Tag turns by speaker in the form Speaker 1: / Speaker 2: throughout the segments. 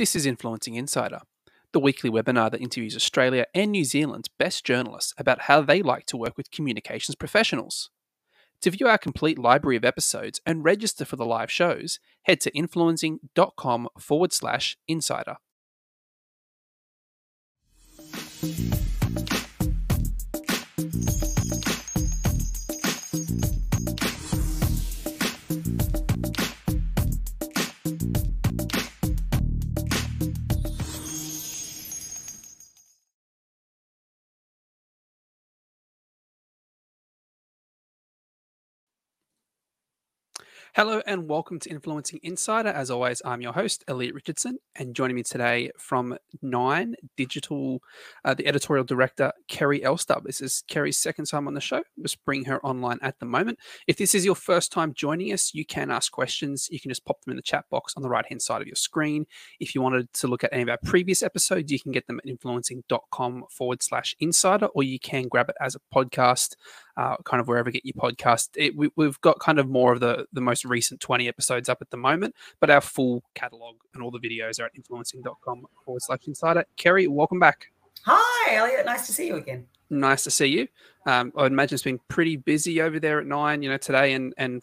Speaker 1: This is Influencing Insider, the weekly webinar that interviews Australia and New Zealand's best journalists about how they like to work with communications professionals. To view our complete library of episodes and register for the live shows, head to influencing.com forward slash insider. Hello and welcome to Influencing Insider. As always, I'm your host, Elliot Richardson, and joining me today from Nine Digital, uh, the editorial director, Kerry Elstub. This is Kerry's second time on the show. Just bring her online at the moment. If this is your first time joining us, you can ask questions. You can just pop them in the chat box on the right hand side of your screen. If you wanted to look at any of our previous episodes, you can get them at influencing.com forward slash insider, or you can grab it as a podcast uh, kind of wherever you get your podcast. It, we, have got kind of more of the the most recent 20 episodes up at the moment, but our full catalog and all the videos are at influencing.com forward slash insider. Kerry, welcome back.
Speaker 2: Hi, Elliot. Nice to see you again.
Speaker 1: Nice to see you. Um, I imagine it's been pretty busy over there at nine, you know, today and and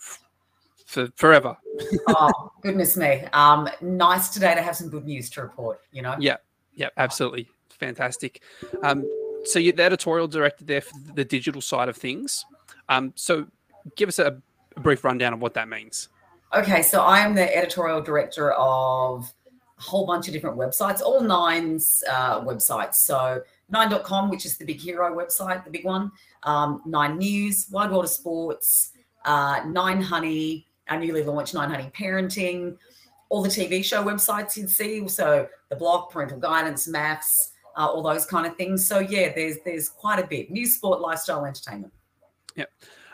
Speaker 1: for forever.
Speaker 2: oh goodness me! Um, nice today to have some good news to report. You know.
Speaker 1: Yeah. Yeah. Absolutely fantastic. Um, so you're the editorial director there for the digital side of things. Um, so give us a, a brief rundown of what that means.
Speaker 2: Okay, so I am the editorial director of a whole bunch of different websites, all Nine's uh, websites. So Nine.com, which is the big hero website, the big one, um, Nine News, Wide World of Sports, uh, Nine Honey, our newly launched Nine Honey Parenting, all the TV show websites you'd see. So the Block, parental guidance, MAFS, uh, all those kind of things. So yeah, there's there's quite a bit news, sport, lifestyle, entertainment.
Speaker 1: Yeah.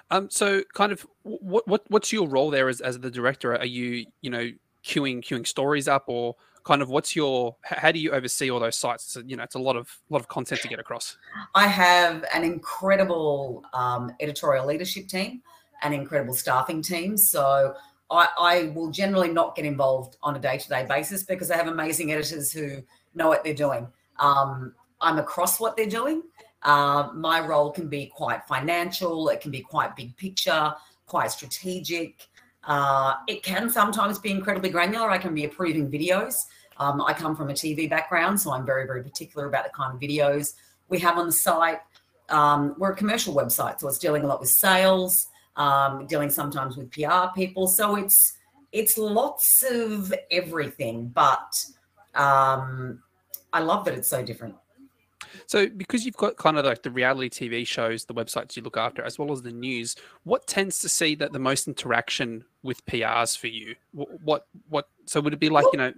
Speaker 1: Um, so kind of what, what what's your role there as, as the director? Are you, you know, queuing queuing stories up or kind of what's your how do you oversee all those sites? you know, it's a lot of a lot of content to get across.
Speaker 2: I have an incredible um, editorial leadership team, an incredible staffing team. So I, I will generally not get involved on a day-to-day basis because I have amazing editors who know what they're doing. Um, I'm across what they're doing. Uh, my role can be quite financial, it can be quite big picture, quite strategic. Uh, it can sometimes be incredibly granular. I can be approving videos. Um, I come from a TV background, so I'm very, very particular about the kind of videos we have on the site. Um, we're a commercial website, so it's dealing a lot with sales, um, dealing sometimes with PR people. So it's it's lots of everything, but um, I love that it's so different.
Speaker 1: So, because you've got kind of like the reality TV shows, the websites you look after, as well as the news, what tends to see that the most interaction with PRs for you? What, what, so would it be like, well, you know,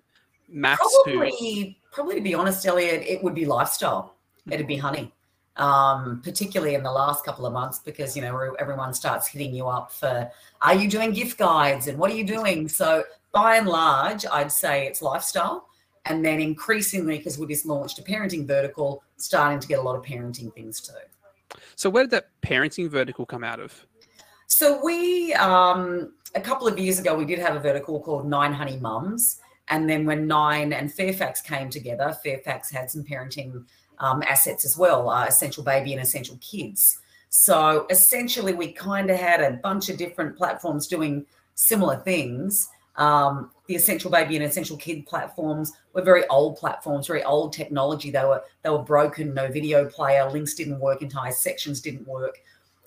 Speaker 1: MAFS?
Speaker 2: Probably, who... probably to be honest, Elliot, it would be lifestyle. It'd be honey, um, particularly in the last couple of months, because, you know, everyone starts hitting you up for, are you doing gift guides and what are you doing? So, by and large, I'd say it's lifestyle and then increasingly, because we just launched a parenting vertical, starting to get a lot of parenting things too.
Speaker 1: So where did that parenting vertical come out of?
Speaker 2: So we, um, a couple of years ago, we did have a vertical called Nine Honey Mums. And then when Nine and Fairfax came together, Fairfax had some parenting um, assets as well, uh, Essential Baby and Essential Kids. So essentially, we kind of had a bunch of different platforms doing similar things. Um, the Essential Baby and Essential Kid platforms were very old platforms, very old technology. They were they were broken, no video player, links didn't work, entire sections didn't work.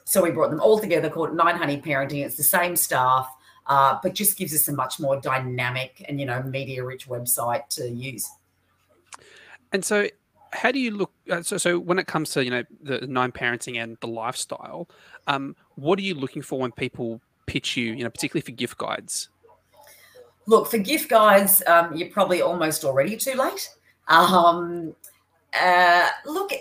Speaker 2: So we brought them all together, called Nine Honey Parenting. It's the same staff, uh, but just gives us a much more dynamic and you know media rich website to use.
Speaker 1: And so, how do you look? Uh, so, so when it comes to you know the nine parenting and the lifestyle, um, what are you looking for when people pitch you? You know, particularly for gift guides.
Speaker 2: Look, for gift guides, um, you're probably almost already too late. Um, uh, look,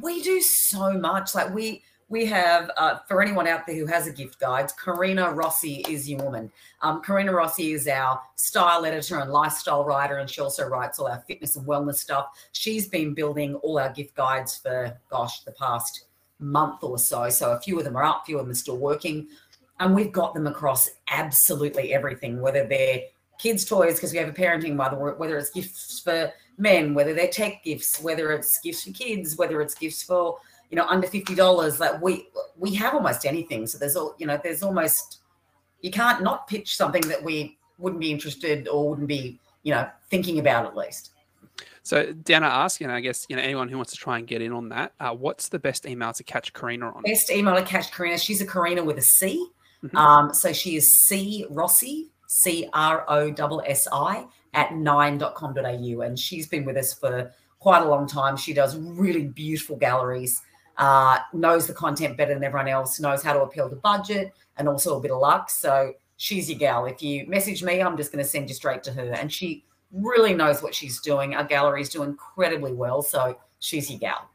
Speaker 2: we do so much. Like we we have uh, for anyone out there who has a gift guide, Karina Rossi is your woman. Um, Karina Rossi is our style editor and lifestyle writer, and she also writes all our fitness and wellness stuff. She's been building all our gift guides for gosh the past month or so. So a few of them are up, a few of them are still working, and we've got them across absolutely everything, whether they're kids' toys because we have a parenting mother, whether it's gifts for men, whether they're tech gifts, whether it's gifts for kids, whether it's gifts for you know under fifty dollars. Like we we have almost anything. So there's all you know there's almost you can't not pitch something that we wouldn't be interested or wouldn't be you know thinking about at least.
Speaker 1: So Dana asked, you know, I guess you know anyone who wants to try and get in on that, uh, what's the best email to catch Karina on?
Speaker 2: Best email to catch Karina. She's a Karina with a C. Mm-hmm. Um, so she is C Rossi, C R O S S I at nine.com.au. And she's been with us for quite a long time. She does really beautiful galleries, uh, knows the content better than everyone else, knows how to appeal to budget and also a bit of luck. So she's your gal. If you message me, I'm just going to send you straight to her. And she really knows what she's doing. Our galleries do incredibly well. So she's your gal.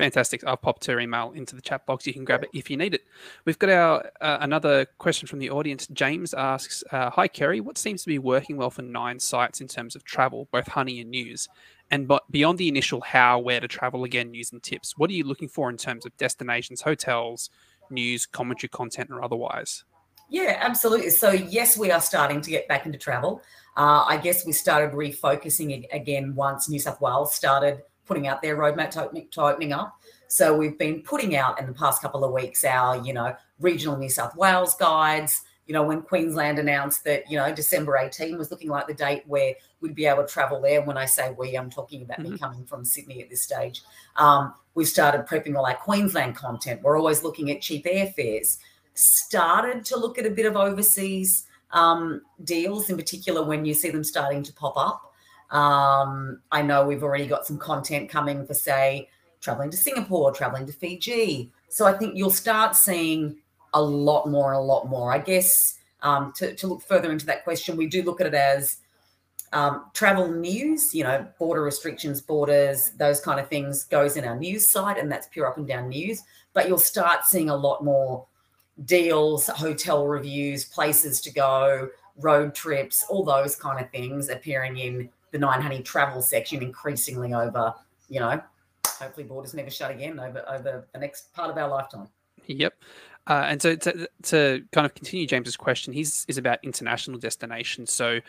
Speaker 1: Fantastic. I've popped her email into the chat box. You can grab it if you need it. We've got our uh, another question from the audience. James asks, uh, "Hi Kerry, what seems to be working well for Nine sites in terms of travel, both honey and news? And but beyond the initial how, where to travel again, news and tips, what are you looking for in terms of destinations, hotels, news, commentary content, or otherwise?"
Speaker 2: Yeah, absolutely. So yes, we are starting to get back into travel. Uh, I guess we started refocusing again once New South Wales started putting out their roadmap to opening, to opening up. So we've been putting out in the past couple of weeks our, you know, regional New South Wales guides. You know, when Queensland announced that, you know, December 18 was looking like the date where we'd be able to travel there. When I say we, I'm talking about mm-hmm. me coming from Sydney at this stage. Um, we've started prepping all our Queensland content. We're always looking at cheap airfares. Started to look at a bit of overseas um, deals, in particular when you see them starting to pop up. Um, I know we've already got some content coming for, say, traveling to Singapore, traveling to Fiji. So I think you'll start seeing a lot more, and a lot more. I guess um, to, to look further into that question, we do look at it as um, travel news, you know, border restrictions, borders, those kind of things goes in our news site, and that's pure up and down news. But you'll start seeing a lot more deals, hotel reviews, places to go, road trips, all those kind of things appearing in the Nine Honey travel section increasingly over, you know, hopefully borders never shut again over over the next part of our lifetime.
Speaker 1: Yep. Uh, and so to, to kind of continue James's question, he's is about international destinations. So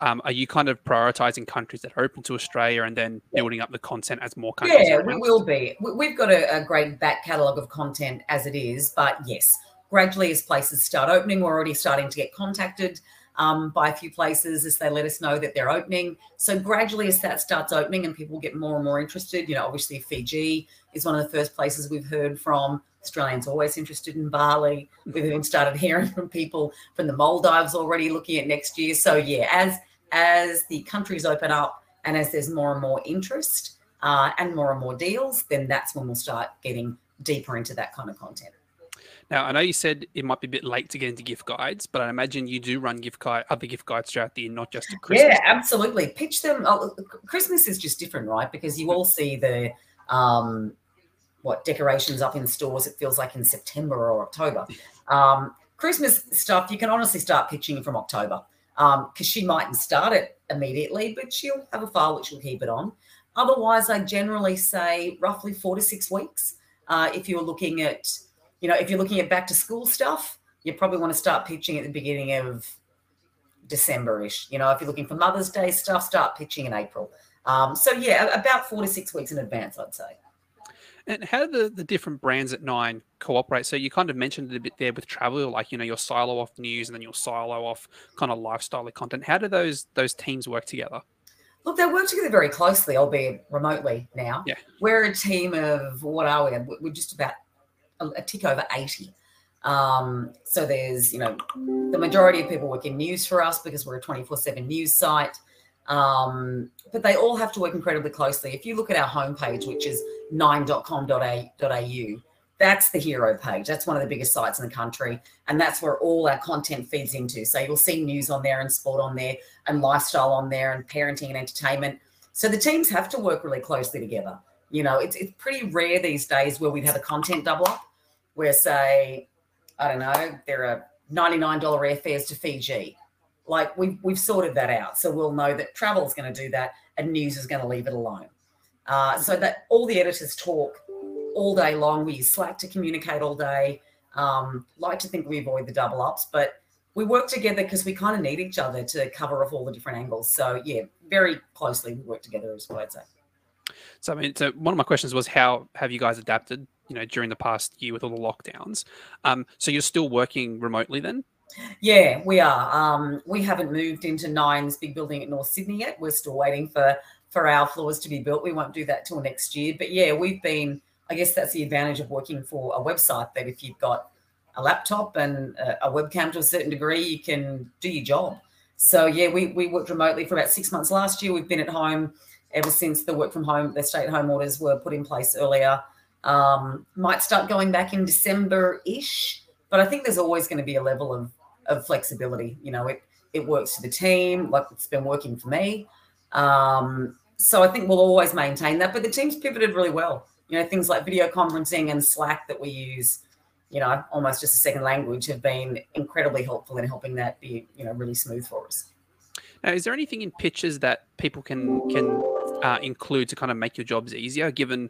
Speaker 1: um, are you kind of prioritizing countries that are open to Australia and then building up the content as more countries?
Speaker 2: Yeah, we will be. We've got a, a great back catalogue of content as it is, but yes, gradually as places start opening, we're already starting to get contacted um, by a few places as they let us know that they're opening. So gradually, as that starts opening and people get more and more interested, you know, obviously Fiji is one of the first places we've heard from. Australians always interested in Bali. We've even started hearing from people from the Maldives already looking at next year. So yeah, as as the countries open up and as there's more and more interest uh, and more and more deals, then that's when we'll start getting deeper into that kind of content.
Speaker 1: Now, I know you said it might be a bit late to get into gift guides, but I imagine you do run gift guide, other gift guides throughout the year, not just at Christmas.
Speaker 2: Yeah, absolutely. Pitch them. Oh, Christmas is just different, right? Because you all see the um, what decorations up in stores. It feels like in September or October. Um, Christmas stuff, you can honestly start pitching from October because um, she mightn't start it immediately, but she'll have a file which will keep it on. Otherwise, I generally say roughly four to six weeks. Uh, if you're looking at you know, if you're looking at back to school stuff, you probably want to start pitching at the beginning of December-ish. You know, if you're looking for Mother's Day stuff, start pitching in April. Um, so yeah, about four to six weeks in advance, I'd say.
Speaker 1: And how do the, the different brands at Nine cooperate? So you kind of mentioned it a bit there with travel, like you know your silo off news and then your silo off kind of lifestyle content. How do those those teams work together?
Speaker 2: Look, they work together very closely, albeit remotely now.
Speaker 1: Yeah,
Speaker 2: we're a team of what are we? We're just about a, tick over 80. Um, so there's, you know, the majority of people work in news for us because we're a 24 7 news site. Um, but they all have to work incredibly closely. If you look at our homepage, which is nine.com.au, that's the hero page. That's one of the biggest sites in the country. And that's where all our content feeds into. So you'll see news on there and sport on there and lifestyle on there and parenting and entertainment. So the teams have to work really closely together. You know, it's, it's pretty rare these days where we'd have a content double up where say, I don't know, there are $99 airfares to Fiji. Like we've, we've sorted that out. So we'll know that travel is going to do that and news is going to leave it alone. Uh, so that all the editors talk all day long. We use Slack to communicate all day. Um, like to think we avoid the double ups, but we work together because we kind of need each other to cover off all the different angles. So yeah, very closely we work together is what I'd say.
Speaker 1: So I mean, so one of my questions was how have you guys adapted? You know, during the past year with all the lockdowns. Um, so you're still working remotely then?
Speaker 2: Yeah, we are. Um, we haven't moved into Nine's big building at North Sydney yet. We're still waiting for for our floors to be built. We won't do that till next year. But yeah, we've been. I guess that's the advantage of working for a website. That if you've got a laptop and a, a webcam to a certain degree, you can do your job. So yeah, we we worked remotely for about six months last year. We've been at home ever since the work from home, the stay at home orders were put in place earlier. Um, might start going back in December ish, but I think there's always going to be a level of of flexibility. You know, it it works for the team, like it's been working for me. Um, so I think we'll always maintain that. But the team's pivoted really well. You know, things like video conferencing and Slack that we use you know, almost just a second language have been incredibly helpful in helping that be, you know, really smooth for us.
Speaker 1: Now, is there anything in pitches that people can can uh, include to kind of make your jobs easier? Given,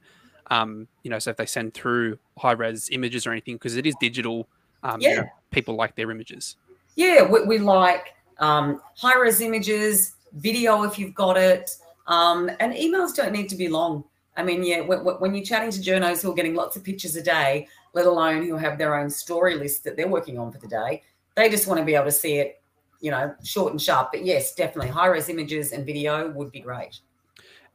Speaker 1: um, you know, so if they send through high res images or anything, because it is digital, um, yeah. You know, people like their images.
Speaker 2: Yeah, we, we like um, high res images, video if you've got it, um, and emails don't need to be long. I mean, yeah, when, when you're chatting to journos who are getting lots of pictures a day, let alone who have their own story list that they're working on for the day. They just want to be able to see it, you know, short and sharp. But yes, definitely high res images and video would be great.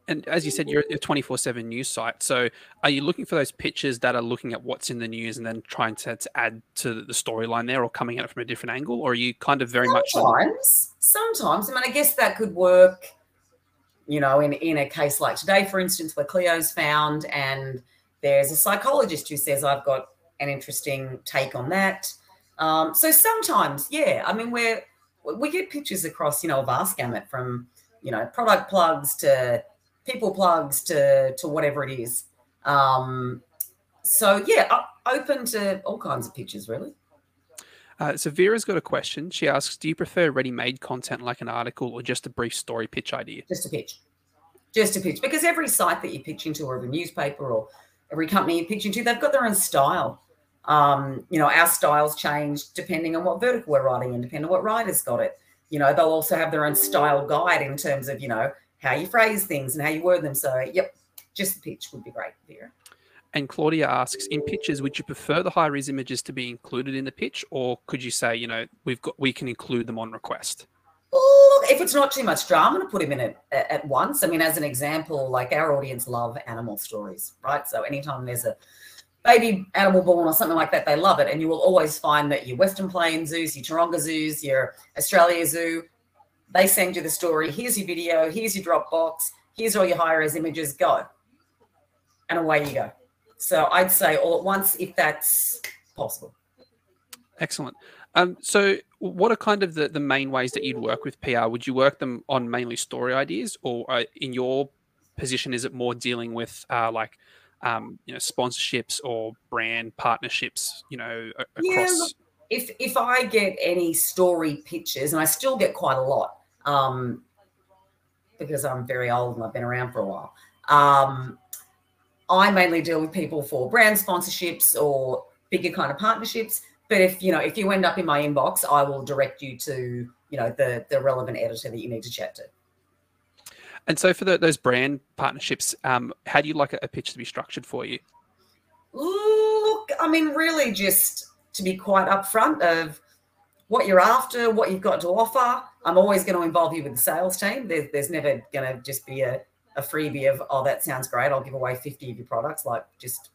Speaker 1: And as you said, you're a 24 7 news site. So are you looking for those pictures that are looking at what's in the news and then trying to, to add to the storyline there or coming at it from a different angle? Or are you kind of very
Speaker 2: sometimes,
Speaker 1: much.
Speaker 2: Sometimes. Sometimes. I mean, I guess that could work, you know, in, in a case like today, for instance, where Cleo's found and there's a psychologist who says, I've got an interesting take on that. Um, so sometimes, yeah, I mean, we're we get pictures across, you know, a vast gamut from, you know, product plugs to people plugs to to whatever it is. Um, so yeah, open to all kinds of pictures, really.
Speaker 1: Uh, so Vera's got a question. She asks, "Do you prefer ready-made content like an article, or just a brief story pitch idea?"
Speaker 2: Just a pitch, just a pitch, because every site that you're pitching to, or every newspaper, or every company you're pitching to, they've got their own style. Um, you know, our styles change depending on what vertical we're writing and depending on what writer's got it. You know, they'll also have their own style guide in terms of, you know, how you phrase things and how you word them. So, yep, just the pitch would be great, Vera.
Speaker 1: And Claudia asks, in pitches, would you prefer the high res images to be included in the pitch, or could you say, you know, we've got we can include them on request?
Speaker 2: look, if it's not too much drama to put him in it at once. I mean, as an example, like our audience love animal stories, right? So anytime there's a baby animal born or something like that, they love it. And you will always find that your Western Plains zoos, your Taronga zoos, your Australia zoo, they send you the story. Here's your video. Here's your Dropbox. Here's all your high res images. Go. And away you go. So I'd say all at once if that's possible.
Speaker 1: Excellent. Um, so, what are kind of the, the main ways that you'd work with PR? Would you work them on mainly story ideas, or uh, in your position, is it more dealing with uh, like um, you know sponsorships or brand partnerships? You know, across. Yeah, look,
Speaker 2: if if I get any story pitches, and I still get quite a lot, um, because I'm very old and I've been around for a while. Um, I mainly deal with people for brand sponsorships or bigger kind of partnerships. But if you know if you end up in my inbox i will direct you to you know the the relevant editor that you need to chat to.
Speaker 1: And so for the, those brand partnerships um, how do you like a, a pitch to be structured for you?
Speaker 2: Look i mean really just to be quite upfront of what you're after what you've got to offer i'm always going to involve you with the sales team there's, there's never going to just be a, a freebie of oh that sounds great i'll give away 50 of your products like just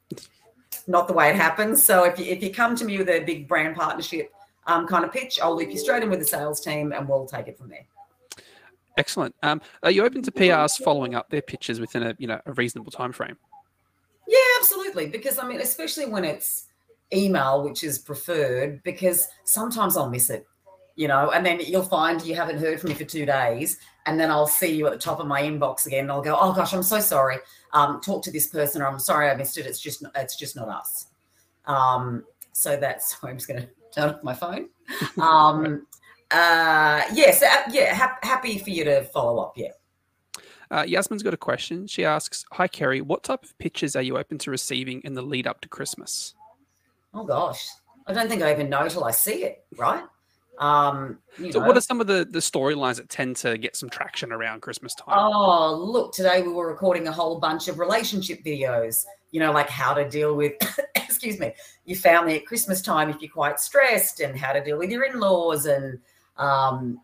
Speaker 2: not the way it happens. So if you, if you come to me with a big brand partnership um, kind of pitch, I'll loop you straight in with the sales team and we'll take it from there.
Speaker 1: Excellent. Um, are you open to PRs following up their pitches within a you know a reasonable time frame?
Speaker 2: Yeah, absolutely. Because I mean, especially when it's email, which is preferred, because sometimes I'll miss it, you know, and then you'll find you haven't heard from me for two days, and then I'll see you at the top of my inbox again. And I'll go, oh gosh, I'm so sorry. Um, talk to this person, or I'm sorry I missed it. It's just it's just not us. Um, so that's why I'm just going to turn off my phone. Um, uh, yes, uh, yeah, ha- happy for you to follow up. Yeah.
Speaker 1: Uh, Yasmin's got a question. She asks, "Hi, Kerry. What type of pictures are you open to receiving in the lead up to Christmas?"
Speaker 2: Oh gosh, I don't think I even know till I see it. Right. Um,
Speaker 1: So,
Speaker 2: know.
Speaker 1: what are some of the the storylines that tend to get some traction around Christmas time?
Speaker 2: Oh, look, today we were recording a whole bunch of relationship videos, you know, like how to deal with, excuse me, your family at Christmas time if you're quite stressed and how to deal with your in laws and um,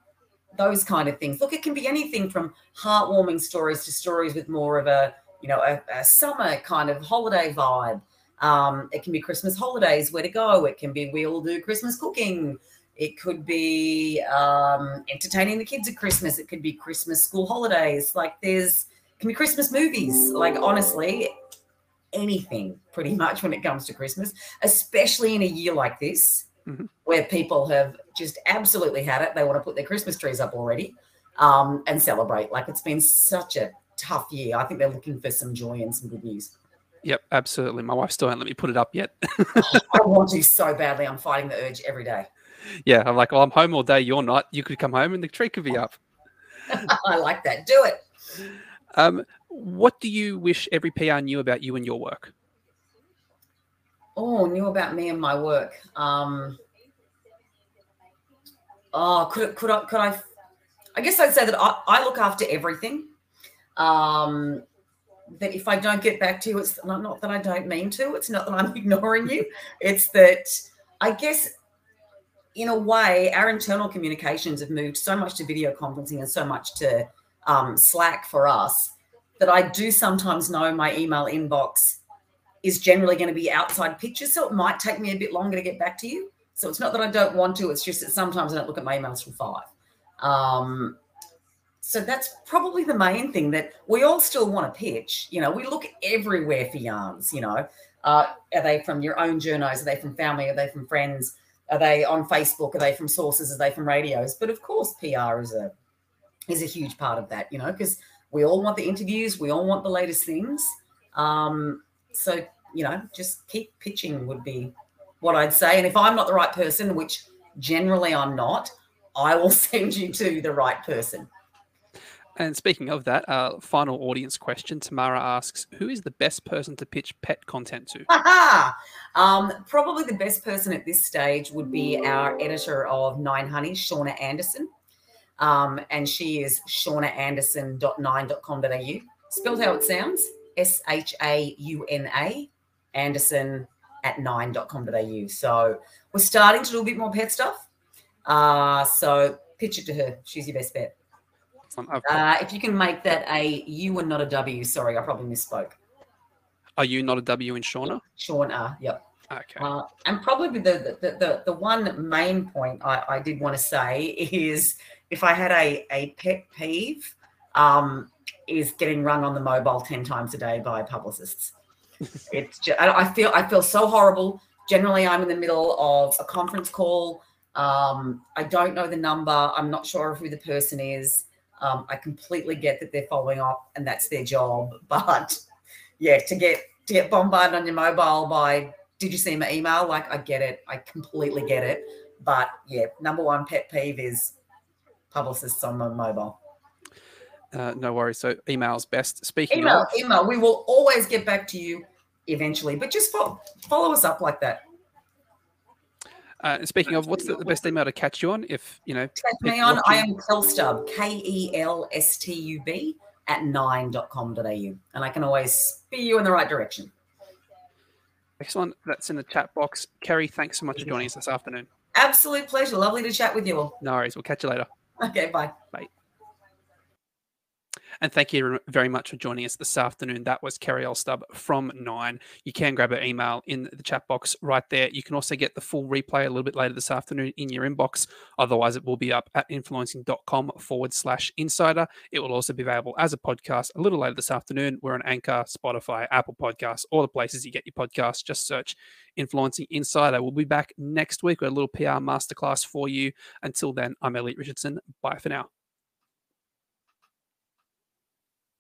Speaker 2: those kind of things. Look, it can be anything from heartwarming stories to stories with more of a, you know, a, a summer kind of holiday vibe. Um, it can be Christmas holidays, where to go. It can be we all do Christmas cooking. It could be um, entertaining the kids at Christmas. It could be Christmas school holidays. Like there's can be Christmas movies. Like honestly, anything pretty much when it comes to Christmas, especially in a year like this,
Speaker 1: Mhm.
Speaker 2: where people have just absolutely had it. They want to put their Christmas trees up already um, and celebrate. Like it's been such a tough year. I think they're looking for some joy and some good news.
Speaker 1: Yep, absolutely. My wife still hasn't let me put it up yet.
Speaker 2: I want to so badly. I'm fighting the urge every day.
Speaker 1: Yeah, I'm like, well, I'm home all day. You're not. You could come home and the tree could be up.
Speaker 2: I like that. Do it.
Speaker 1: Um, what do you wish every PR knew about you and your work?
Speaker 2: Oh, knew about me and my work. Um, oh, could could I could I? I guess I'd say that I, I look after everything. Um, that if I don't get back to you, it's not, not that I don't mean to. It's not that I'm ignoring you. It's that I guess in a way, our internal communications have moved so much to video conferencing and so much to um, Slack for us that I do sometimes know my email inbox is generally going to be outside pictures. So it might take me a bit longer to get back to you. So it's not that I don't want to, it's just that sometimes I don't look at my emails till five. Um, so that's probably the main thing that we all still want to pitch. You know, we look everywhere for yarns, you know. Uh, are they from your own journos? Are they from family? Are they from friends? Are they on Facebook? Are they from sources? Are they from radios? But of course, PR is a is a huge part of that, you know, because we all want the interviews, we all want the latest things. Um, so you know, just keep pitching would be what I'd say. And if I'm not the right person, which generally I'm not, I will send you to the right person.
Speaker 1: And speaking of that, uh, final audience question. Tamara asks, "Who is the best person to pitch pet content to?"
Speaker 2: Um, probably the best person at this stage would be our editor of Nine Honeys, Shauna Anderson. Um, and she is shaunaanderson.9.com.au. Spelled how it sounds S H A U N A, Anderson at nine.com.au. So we're starting to do a bit more pet stuff. Uh, so pitch it to her. She's your best bet. Uh, if you can make that a U and not a W, sorry, I probably misspoke.
Speaker 1: Are you not a W in Shauna?
Speaker 2: Shauna, yep.
Speaker 1: Okay.
Speaker 2: Uh, and probably the, the the the one main point I, I did want to say is if I had a a pet peeve, um, is getting rung on the mobile ten times a day by publicists. it's just, I I feel I feel so horrible. Generally, I'm in the middle of a conference call. Um, I don't know the number. I'm not sure who the person is. Um, I completely get that they're following up and that's their job, but yeah, to get to get bombarded on your mobile by did you see my email? Like, I get it. I completely get it. But yeah, number one pet peeve is publicists on my mobile.
Speaker 1: Uh, no worries. So email's best. Speaking
Speaker 2: Email,
Speaker 1: of,
Speaker 2: email. We will always get back to you eventually, but just follow, follow us up like that.
Speaker 1: Uh, speaking of, what's the, the best email to catch you on? If you know,
Speaker 2: Catch me on. I am Kelstub, K E L S T U B at nine.com.au. And I can always steer you in the right direction.
Speaker 1: excellent. That's in the chat box. Kerry, thanks so much for joining us this afternoon.
Speaker 2: Absolute pleasure. Lovely to chat with you all.
Speaker 1: No worries. We'll catch you later.
Speaker 2: Okay, Bye. bye.
Speaker 1: And thank you very much for joining us this afternoon. That was Kerry Elstub from Nine. You can grab her email in the chat box right there. You can also get the full replay a little bit later this afternoon in your inbox. Otherwise, it will be up at influencing.com forward slash insider. It will also be available as a podcast a little later this afternoon. We're on Anchor, Spotify, Apple Podcasts, all the places you get your podcasts. Just search Influencing Insider. We'll be back next week with a little PR masterclass for you. Until then, I'm Elliot Richardson. Bye for now.